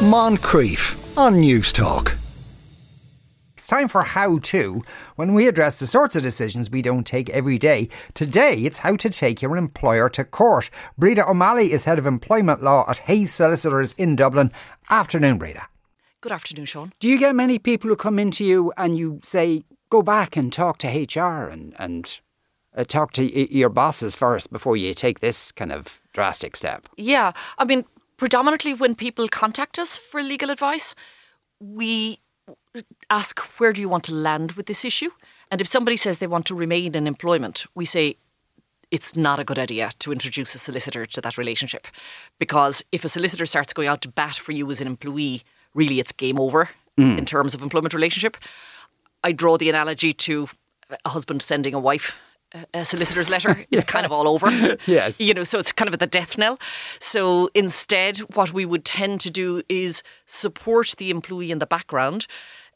Moncrieff on News Talk. It's time for How To, when we address the sorts of decisions we don't take every day. Today, it's how to take your employer to court. Breda O'Malley is Head of Employment Law at Hayes Solicitors in Dublin. Afternoon, Breda. Good afternoon, Sean. Do you get many people who come into you and you say, go back and talk to HR and, and uh, talk to y- your bosses first before you take this kind of drastic step? Yeah, I mean, predominantly when people contact us for legal advice, we ask, where do you want to land with this issue? And if somebody says they want to remain in employment, we say, it's not a good idea to introduce a solicitor to that relationship. Because if a solicitor starts going out to bat for you as an employee, really it's game over mm. in terms of employment relationship. I draw the analogy to a husband sending a wife a solicitor's letter. It's kind of all over. Yes. You know, so it's kind of at the death knell. So instead, what we would tend to do is support the employee in the background.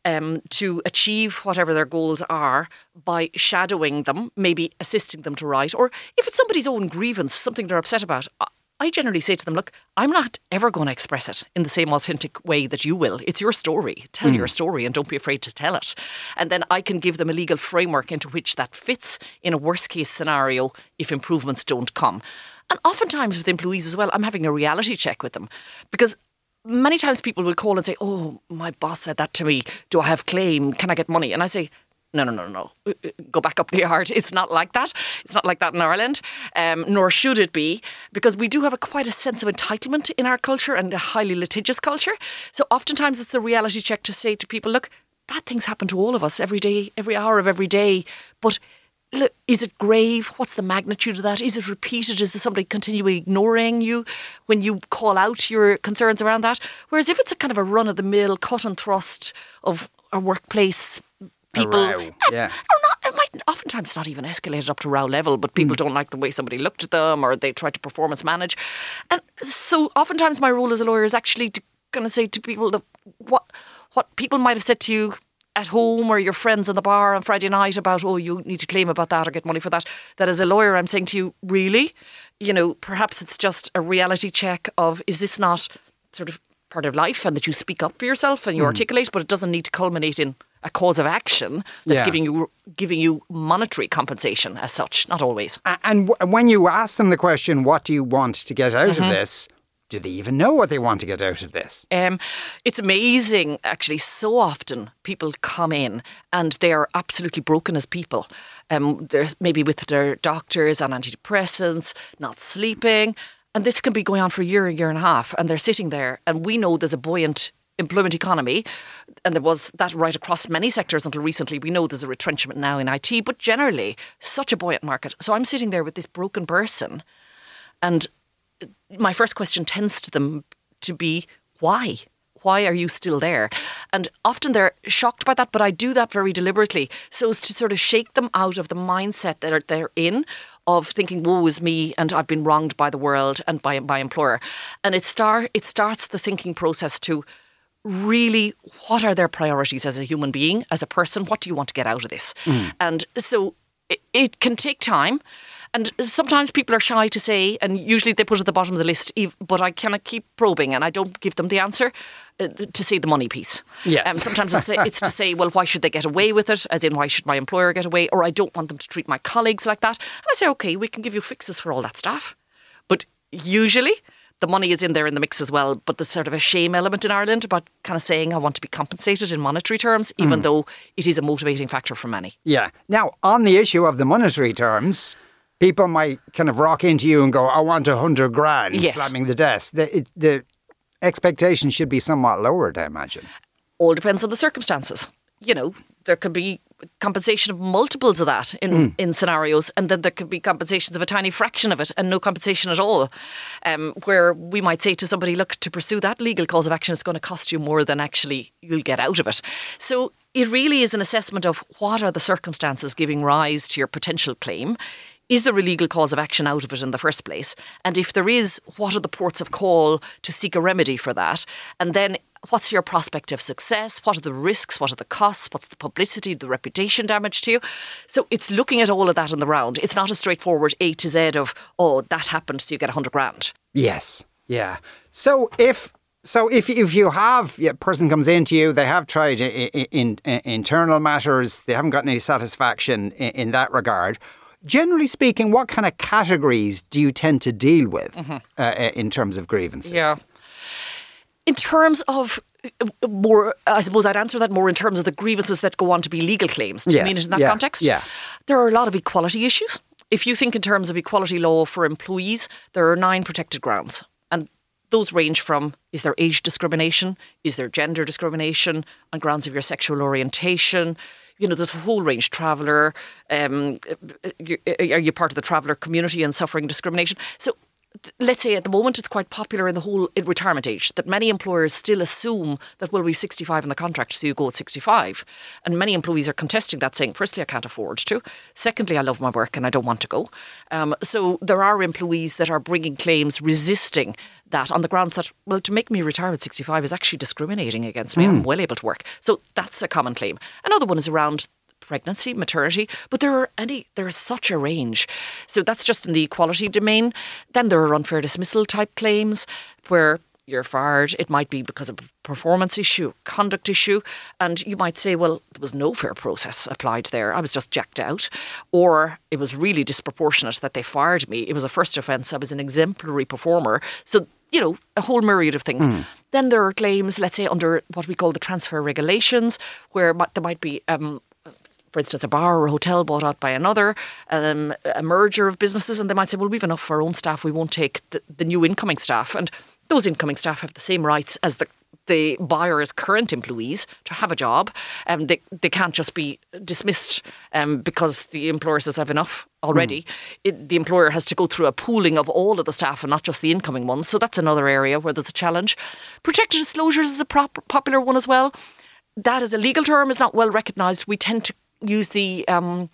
Um, to achieve whatever their goals are by shadowing them, maybe assisting them to write, or if it's somebody's own grievance, something they're upset about, I- generally say to them, look, I'm not ever going to express it in the same authentic way that you will. It's your story. Tell your hmm. story and don't be afraid to tell it. And then I can give them a legal framework into which that fits in a worst case scenario if improvements don't come. And oftentimes with employees as well, I'm having a reality check with them because many times people will call and say, Oh, my boss said that to me. Do I have claim? Can I get money? And I say, no, no, no, no. Go back up the yard. It's not like that. It's not like that in Ireland, um, nor should it be, because we do have a quite a sense of entitlement in our culture and a highly litigious culture. So oftentimes it's the reality check to say to people, look, bad things happen to all of us every day, every hour of every day, but look, is it grave? What's the magnitude of that? Is it repeated? Is there somebody continually ignoring you when you call out your concerns around that? Whereas if it's a kind of a run of the mill cut and thrust of a workplace people, yeah. not, it might oftentimes not even escalated up to row level, but people hmm. don't like the way somebody looked at them or they try to performance manage. And so oftentimes my role as a lawyer is actually to kind of say to people that what what people might have said to you at home or your friends in the bar on Friday night about, oh, you need to claim about that or get money for that. That as a lawyer, I'm saying to you, really? You know, perhaps it's just a reality check of is this not sort of part of life and that you speak up for yourself and you hmm. articulate, but it doesn't need to culminate in a cause of action that's Yeah. giving you giving you monetary compensation as such. Not always. And w- when you ask them the question, what do you want to get out of this? Do they even know what they want to get out of this? Um, it's amazing, actually. So often people come in and they are absolutely broken as people. Um, they're maybe with their doctors on antidepressants, not sleeping, and this can be going on for a year, a year and a half. And they're sitting there, and we know there's a buoyant employment economy, and there was that right across many sectors until recently. We know there's a retrenchment now in IT, but generally, such a buoyant market. So I'm sitting there with this broken person, and my first question tends to them to be why why are you still there and often they're shocked by that but i do that very deliberately so as to sort of shake them out of the mindset that they're in of thinking woe is me and i've been wronged by the world and by my employer and it start it starts the thinking process to really what are their priorities as a human being as a person what do you want to get out of this and so it, it can take time and sometimes people are shy to say, and usually they put it at the bottom of the list, but I kind of keep probing and I don't give them the answer uh, to say the money piece. Yes. Um, sometimes it's, it's to say, well, why should they get away with it? As in, why should my employer get away? Or I don't want them to treat my colleagues like that. And I say, okay, we can give you fixes for all that stuff. But usually, the money is in there in the mix as well, but there's sort of a shame element in Ireland about kind of saying I want to be compensated in monetary terms, even mm. though it is a motivating factor for many. Yeah. Now, on the issue of the monetary terms, people might kind of rock into you and go, I want a hundred grand, Yes. slamming the desk. The, it, the expectation should be somewhat lowered, I imagine. all depends on the circumstances. You know, there could be compensation of multiples of that in, in scenarios, and then there could be compensations of a tiny fraction of it and no compensation at all. Um, where we might say to somebody, look, to pursue that legal cause of action is going to cost you more than actually you'll get out of it. So it really is an assessment of what are the circumstances giving rise to your potential claim. Is there a legal cause of action out of it in the first place? And if there is, what are the ports of call to seek a remedy for that? And then what's your prospect of success? What are the risks? What are the costs? What's the publicity, the reputation damage to you? So it's looking at all of that in the round. It's not a straightforward A to Z of, oh, that happened, so you get 100 grand. Yes. Yeah. So if So if if you have a person comes into you, they have tried in, in, in internal matters, they haven't gotten any satisfaction in, in, that regard. Generally speaking, what kind of categories do you tend to deal with mm-hmm. uh, in terms of grievances? Yeah. In terms of uh, more, I suppose I'd answer that more in terms of the grievances that go on to be legal claims. Do yes. you mean it in that yeah. context? Yeah. There are a lot of equality issues. If you think in terms of equality law for employees, there are nine protected grounds. And those range from is there age discrimination? Is there gender discrimination on grounds of your sexual orientation? You know, there's a whole range. Traveller, um, are you part of the traveller community and suffering discrimination? So let's say at the moment it's quite popular in the whole retirement age that many employers still assume that well we've 65 in the contract so you go at 65 and many employees are contesting that saying firstly I can't afford to. Secondly I love my work and I don't want to go. Um, so there are employees that are bringing claims resisting that on the grounds that well to make me retire at 65 is actually discriminating against me. Mm. I'm well able to work. So that's a common claim. Another one is around pregnancy, maternity, but there are any there's such a range. So that's just in the equality domain. Then there are unfair dismissal type claims where you're fired. It might be because of a performance issue, conduct issue, and you might say, well, there was no fair process applied there. I was just jacked out, or it was really disproportionate that they fired me. It was a first offence. I was an exemplary performer. So you know, a whole myriad of things. Mm. Then there are claims, let's say, under what we call the transfer regulations, where there might be um, for instance, a bar or a hotel bought out by another, um, a merger of businesses, and they might say, well, we've enough for our own staff, we won't take the, the new incoming staff. And those incoming staff have the same rights as the the buyer's current employees to have a job. Um, they, they can't just be dismissed um, because the employer says, I've enough already. Mm. It, the employer has to go through a pooling of all of the staff and not just the incoming ones. So that's another area where there's a challenge. Protected disclosures is a prop- popular one as well. That is a legal term, is not well recognised. We tend to use the um,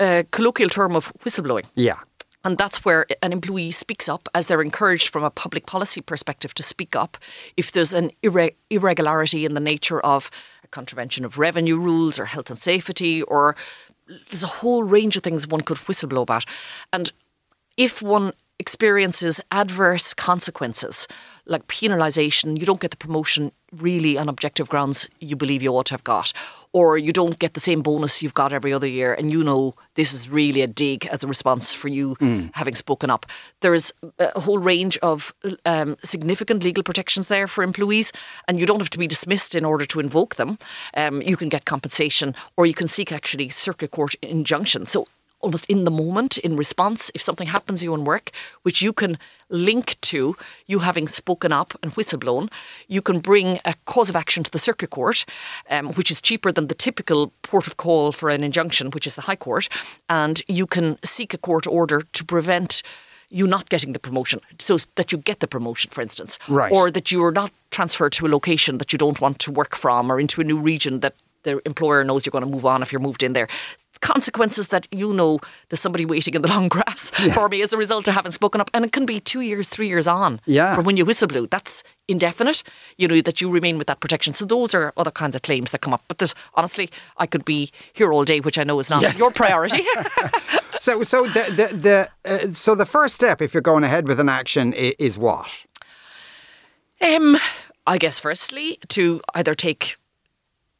uh, colloquial term of whistleblowing. Yeah. And that's where an employee speaks up as they're encouraged from a public policy perspective to speak up if there's an irre- irregularity in the nature of a contravention of revenue rules or health and safety or there's a whole range of things one could whistleblow about. And if one experiences adverse consequences like penalisation, you don't get the promotion really on objective grounds you believe you ought to have got, or you don't get the same bonus you've got every other year, and you know this is really a dig as a response for you mm. having spoken up. There is a whole range of um, significant legal protections there for employees, and you don't have to be dismissed in order to invoke them. Um, you can get compensation, or you can seek actually circuit court injunction. So almost in the moment in response if something happens to you in work, which you can link to you having spoken up and whistleblown, you can bring a cause of action to the circuit court, um, which is cheaper than the typical port of call for an injunction, which is the High Court, and you can seek a court order to prevent you not getting the promotion, so that you get the promotion, for instance, right. or that you are not transferred to a location that you don't want to work from, or into a new region that the employer knows you're going to move on if you're moved in there consequences that you know there's somebody waiting in the long grass yeah. for me as a result of having spoken up. And it can be two years, three years on yeah. from when you whistle blew. That's indefinite, you know, that you remain with that protection. So those are other kinds of claims that come up. But there's honestly, I could be here all day, which I know is not yes. your priority. so, so the the, the uh, so the first step, if you're going ahead with an action, is, is what? Um, I guess firstly to either take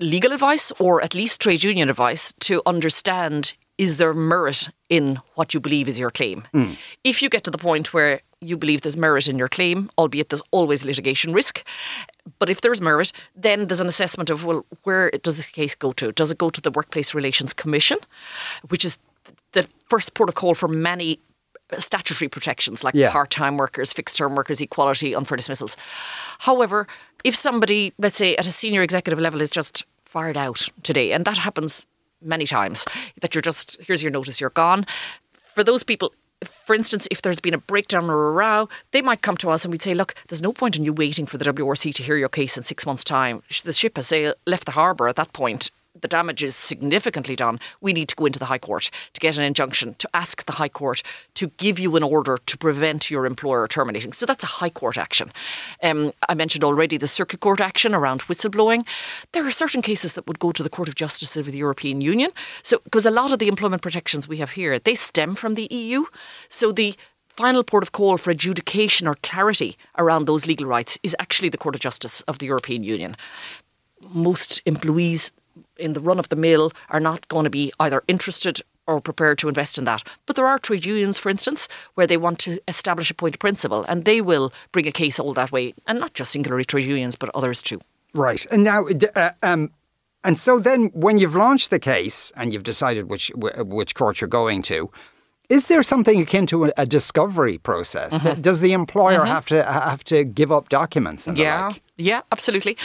legal advice or at least trade union advice to understand is there merit in what you believe is your claim. Mm. If you get to the point where you believe there's merit in your claim, albeit there's always litigation risk, but if there's merit, then there's an assessment of well, where does this case go to? Does it go to the Workplace Relations Commission, which is the first port of call for many statutory protections like yeah. part-time workers, fixed-term workers, equality, unfair dismissals. However, if somebody, let's say at a senior executive level, is just fired out today, and that happens many times, that you're just here's your notice, you're gone. For those people, for instance, if there's been a breakdown or a row, they might come to us and we'd say, look, there's no point in you waiting for the WRC to hear your case in six months' time. The ship has left the harbour at that point the damage is significantly done, we need to go into the High Court to get an injunction, to ask the High Court to give you an order to prevent your employer terminating. So that's a High Court action. Um, I mentioned already the Circuit Court action around whistleblowing. There are certain cases that would go to the Court of Justice of the European Union. So, because a lot of the employment protections we have here, they stem from the EU. So the final port of call for adjudication or clarity around those legal rights is actually the Court of Justice of the European Union. Most employees in the run of the mill are not going to be either interested or prepared to invest in that. But there are trade unions, for instance, where they want to establish a point of principle and they will bring a case all that way, and not just singularly trade unions, but others too. Right. And now, uh, um, and so then when you've launched the case and you've decided which which court you're going to, is there something akin to a, discovery process? Mm-hmm. Does the employer mm-hmm. have to have to give up documents? yeah, like? yeah, absolutely.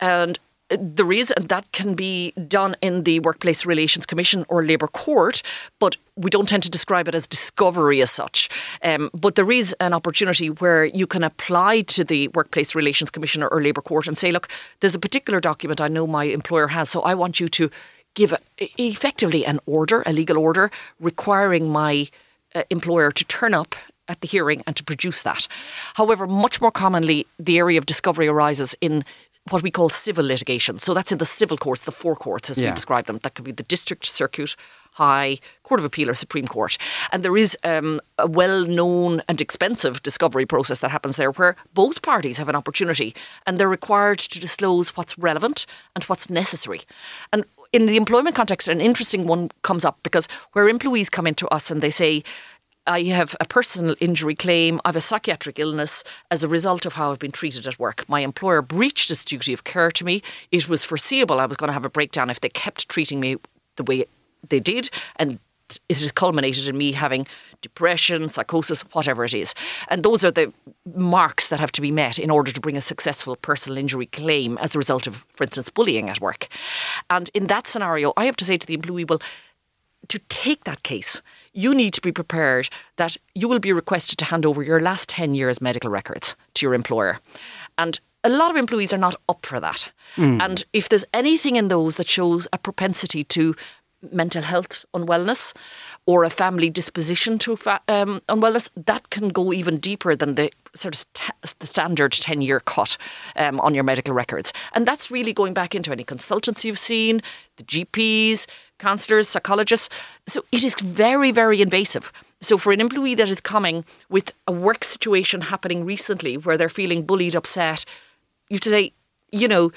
And the reason that can be done in the Workplace Relations Commission or Labour Court, but we don't tend to describe it as discovery as such. Um, but there is an opportunity where you can apply to the Workplace Relations Commission or Labour Court and say, look, there's a particular document I know my employer has, so I want you to give a, effectively an order, a legal order, requiring my uh, employer to turn up at the hearing and to produce that. However, much more commonly, the area of discovery arises in what we call civil litigation. So that's in the civil courts, the four courts as yeah. we describe them. That could be the district, circuit, high, court of appeal, or supreme court. And there is um, a well-known and expensive discovery process that happens there, where both parties have an opportunity, and they're required to disclose what's relevant and what's necessary. And in the employment context, an interesting one comes up because where employees come into us and they say, I have a personal injury claim. I have a psychiatric illness as a result of how I've been treated at work. My employer breached its duty of care to me. It was foreseeable I was going to have a breakdown if they kept treating me the way they did. And it has culminated in me having depression, psychosis, whatever it is. And those are the marks that have to be met in order to bring a successful personal injury claim as a result of, for instance, bullying at work. And in that scenario, I have to say to the employee, well, to take that case, you need to be prepared that you will be requested to hand over your last 10 years' medical records to your employer. And a lot of employees are not up for that. Mm. And if there's anything in those that shows a propensity to mental health unwellness or a family disposition to fa- um, unwellness, that can go even deeper than the sort of st- the standard 10 year cut um, on your medical records. And that's really going back into any consultants you've seen, the GPs, counsellors, psychologists. So it is very, very invasive. So for an employee that is coming with a work situation happening recently where they're feeling bullied, upset, you have to say, you know,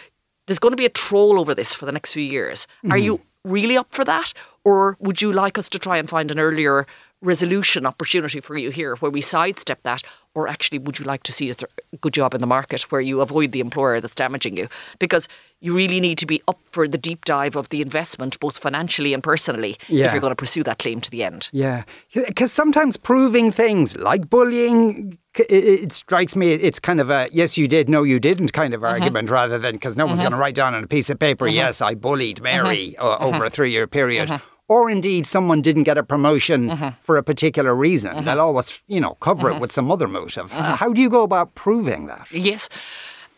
there's going to be a troll over this for the next few years. Mm-hmm. Are you really up for that? Or would you like us to try and find an earlier resolution opportunity for you here where we sidestep that? Or actually, would you like to see a good job in the market where you avoid the employer that's damaging you? Because you really need to be up for the deep dive of the investment, both financially and personally, yeah. if you're going to pursue that claim to the end. Yeah. Because sometimes proving things like bullying, it, strikes me it's kind of a yes, you did, no, you didn't kind of mm-hmm. argument rather than because no one's mm-hmm. going to write down on a piece of paper, mm-hmm. yes, I bullied Mary uh, over a three year period or indeed someone didn't get a promotion mm-hmm. for a particular reason. Mm-hmm. They'll always, you know, cover mm-hmm. it with some other motive. Uh, how do you go about proving that? Yes.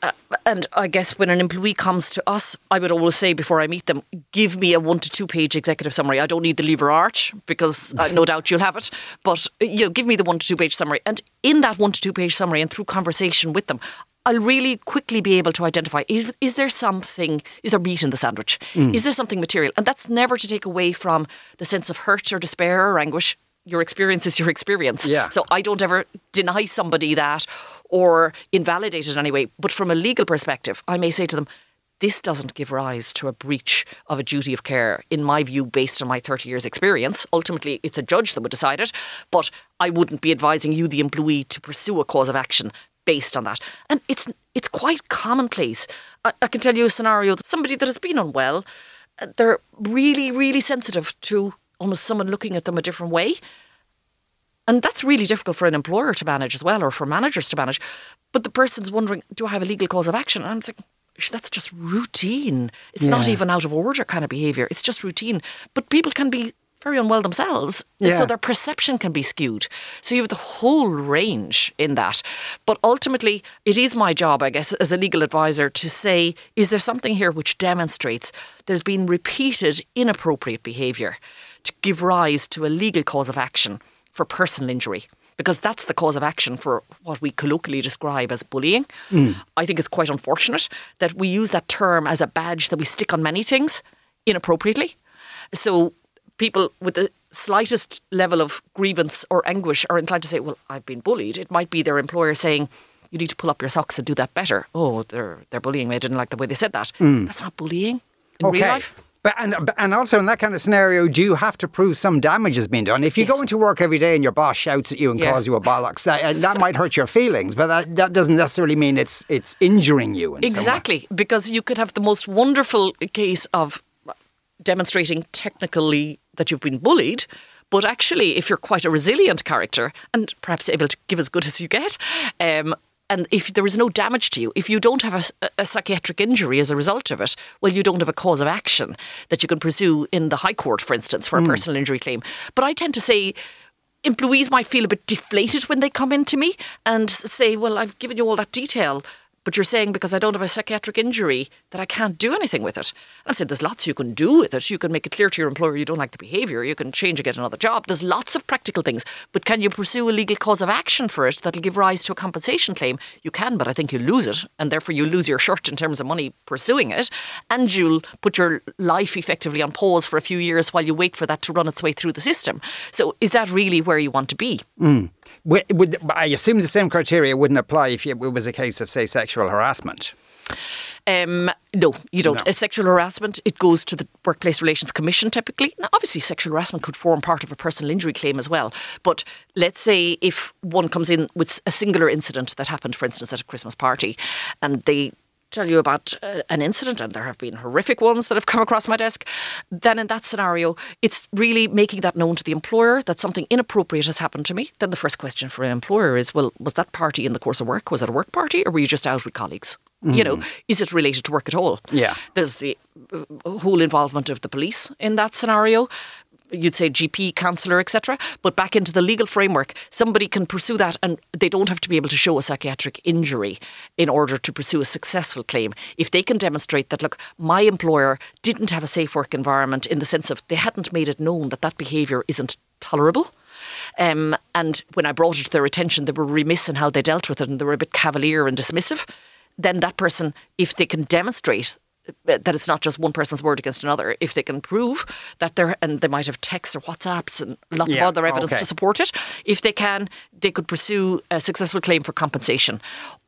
Uh, and I guess when an employee comes to us, I would always say before I meet them, give me a one to two page executive summary. I don't need the lever arch because uh, no doubt you'll have it, but you know, give me the one to two page summary. And in that one to two page summary and through conversation with them, I'll really quickly be able to identify is, is there something, is there meat in the sandwich? Mm. Is there something material? And that's never to take away from the sense of hurt or despair or anguish. Your experience is your experience. Yeah. So I don't ever deny somebody that or invalidate it anyway. But from a legal perspective, I may say to them, this doesn't give rise to a breach of a duty of care, in my view, based on my 30 years' experience. Ultimately, it's a judge that would decide it, but I wouldn't be advising you, the employee, to pursue a cause of action based on that. And it's it's quite commonplace. I, I can tell you a scenario that somebody that has been unwell, uh, they're really, really sensitive to almost someone looking at them a different way. And that's really difficult for an employer to manage as well, or for managers to manage. But the person's wondering, do I have a legal cause of action? And I'm saying, that's just routine. It's yeah. not even out of order kind of behaviour. It's just routine. But people can be very unwell themselves. Yeah. So their perception can be skewed. So you have the whole range in that. But ultimately, it is my job, I guess, as a legal advisor to say, is there something here which demonstrates there's been repeated inappropriate behaviour to give rise to a legal cause of action for personal injury? Because that's the cause of action for what we colloquially describe as bullying. Mm. I think it's quite unfortunate that we use that term as a badge that we stick on many things inappropriately. So people with the slightest level of grievance or anguish are inclined to say, Well, I've been bullied. It might be their employer saying, You need to pull up your socks and do that better. Oh, they're, they're bullying me. I didn't like the way they said that. That's not bullying in real life. But and and also in that kind of scenario, do you have to prove some damage has been done? If you Yes. go into work every day and your boss shouts at you and Yeah. calls you a bollocks, that uh, that might hurt your feelings, but that, that doesn't necessarily mean it's it's injuring you. In. Exactly, because you could have the most wonderful case of demonstrating technically that you've been bullied. But actually, if you're quite a resilient character and perhaps able to give as good as you get, um, and if there is no damage to you, if you don't have a psychiatric injury as a result of it, well, you don't have a cause of action that you can pursue in the High Court, for instance, for a personal injury claim. But I tend to say, employees might feel a bit deflated when they come in to me and say, Well, I've given you all that detail, but you're saying because I don't have a psychiatric injury that I can't do anything with it. And I said, There's lots you can do with it. You can make it clear to your employer you don't like the behaviour, you can change and get another job. There's lots of practical things. But can you pursue a legal cause of action for it that'll give rise to a compensation claim? You can, but I think you lose it, and therefore you lose your shirt in terms of money pursuing it, and you'll put your life effectively on pause for a few years while you wait for that to run its way through the system. So is that really where you want to be? Hmm. Would, would, I assume the same criteria wouldn't apply if it was a case of, say, sexual harassment. Um, no, you don't. No. A sexual harassment, it goes to the Workplace Relations Commission typically. Now, obviously, sexual harassment could form part of a personal injury claim as well. But let's say if one comes in with a singular incident that happened, for instance, at a Christmas party, and they tell you about uh, an incident, and there have been horrific ones that have come across my desk, then in that scenario, it's really making that known to the employer that something inappropriate has happened to me. Then the first question for an employer is, well, was that party in the course of work? Was it a work party, or were you just out with colleagues? You know, is it related to work at all? Yeah. There's the uh, whole involvement of the police in that scenario. You'd say GP, counsellor, etc. But back into the legal framework, somebody can pursue that and they don't have to be able to show a psychiatric injury in order to pursue a successful claim. If they can demonstrate that, look, my employer didn't have a safe work environment in the sense of they hadn't made it known that that behaviour isn't tolerable. Um, and when I brought it to their attention, they were remiss in how they dealt with it and they were a bit cavalier and dismissive. Then that person, if they can demonstrate that it's not just one person's word against another, if they can prove that they're, and they might have texts or WhatsApps and lots Yeah, of other evidence okay. to support it, if they can, they could pursue a successful claim for compensation.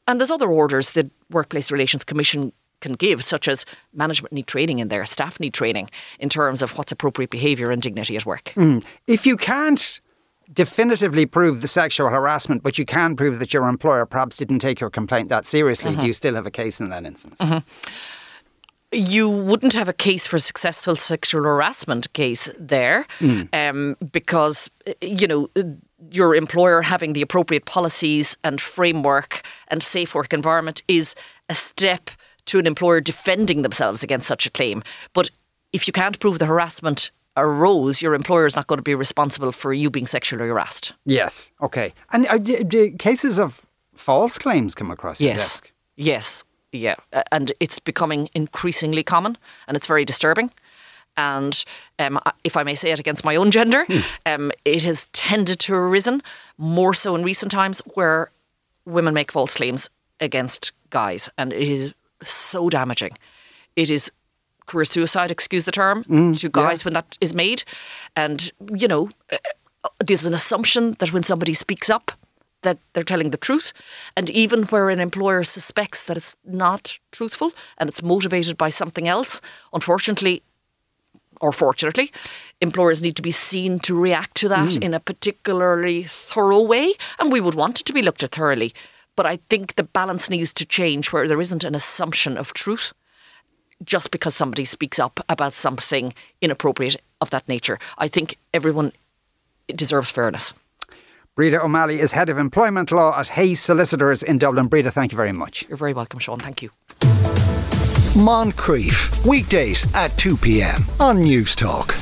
And there's other orders the Workplace Relations Commission can give, such as management need training in there, staff need training in terms of what's appropriate behaviour and dignity at work. Mm. If you can't definitively prove the sexual harassment, but you can prove that your employer perhaps didn't take your complaint that seriously, mm-hmm. do you still have a case in that instance? Mm-hmm. You wouldn't have a case for a successful sexual harassment case there um, because, uh, you know, your employer having the appropriate policies and framework and safe work environment is a step to an employer defending themselves against such a claim. But if you can't prove the harassment arose, your employer is not going to be responsible for you being sexually harassed. Yes. Okay. And uh, do, do cases of false claims come across your Yes. desk? Yes. Yeah. Uh, And it's becoming increasingly common and it's very disturbing. And um, if I may say it against my own gender, um, it has tended to arisen more so in recent times where women make false claims against guys. And it is so damaging. It is career suicide, excuse the term, to guys when that is made. And, you know, uh, there's an assumption that when somebody speaks up, that they're telling the truth. And even where an employer suspects that it's not truthful and it's motivated by something else, unfortunately, or fortunately, employers need to be seen to react to that mm. in a particularly thorough way. And we would want it to be looked at thoroughly. But I think the balance needs to change where there isn't an assumption of truth just because somebody speaks up about something inappropriate of that nature. I think everyone deserves fairness. Breda O'Malley is Head of Employment Law at Hayes Solicitors in Dublin. Breda, thank you very much. You're very welcome, Sean. Thank you. Moncrieff, weekdays at 2 p.m. on News Talk.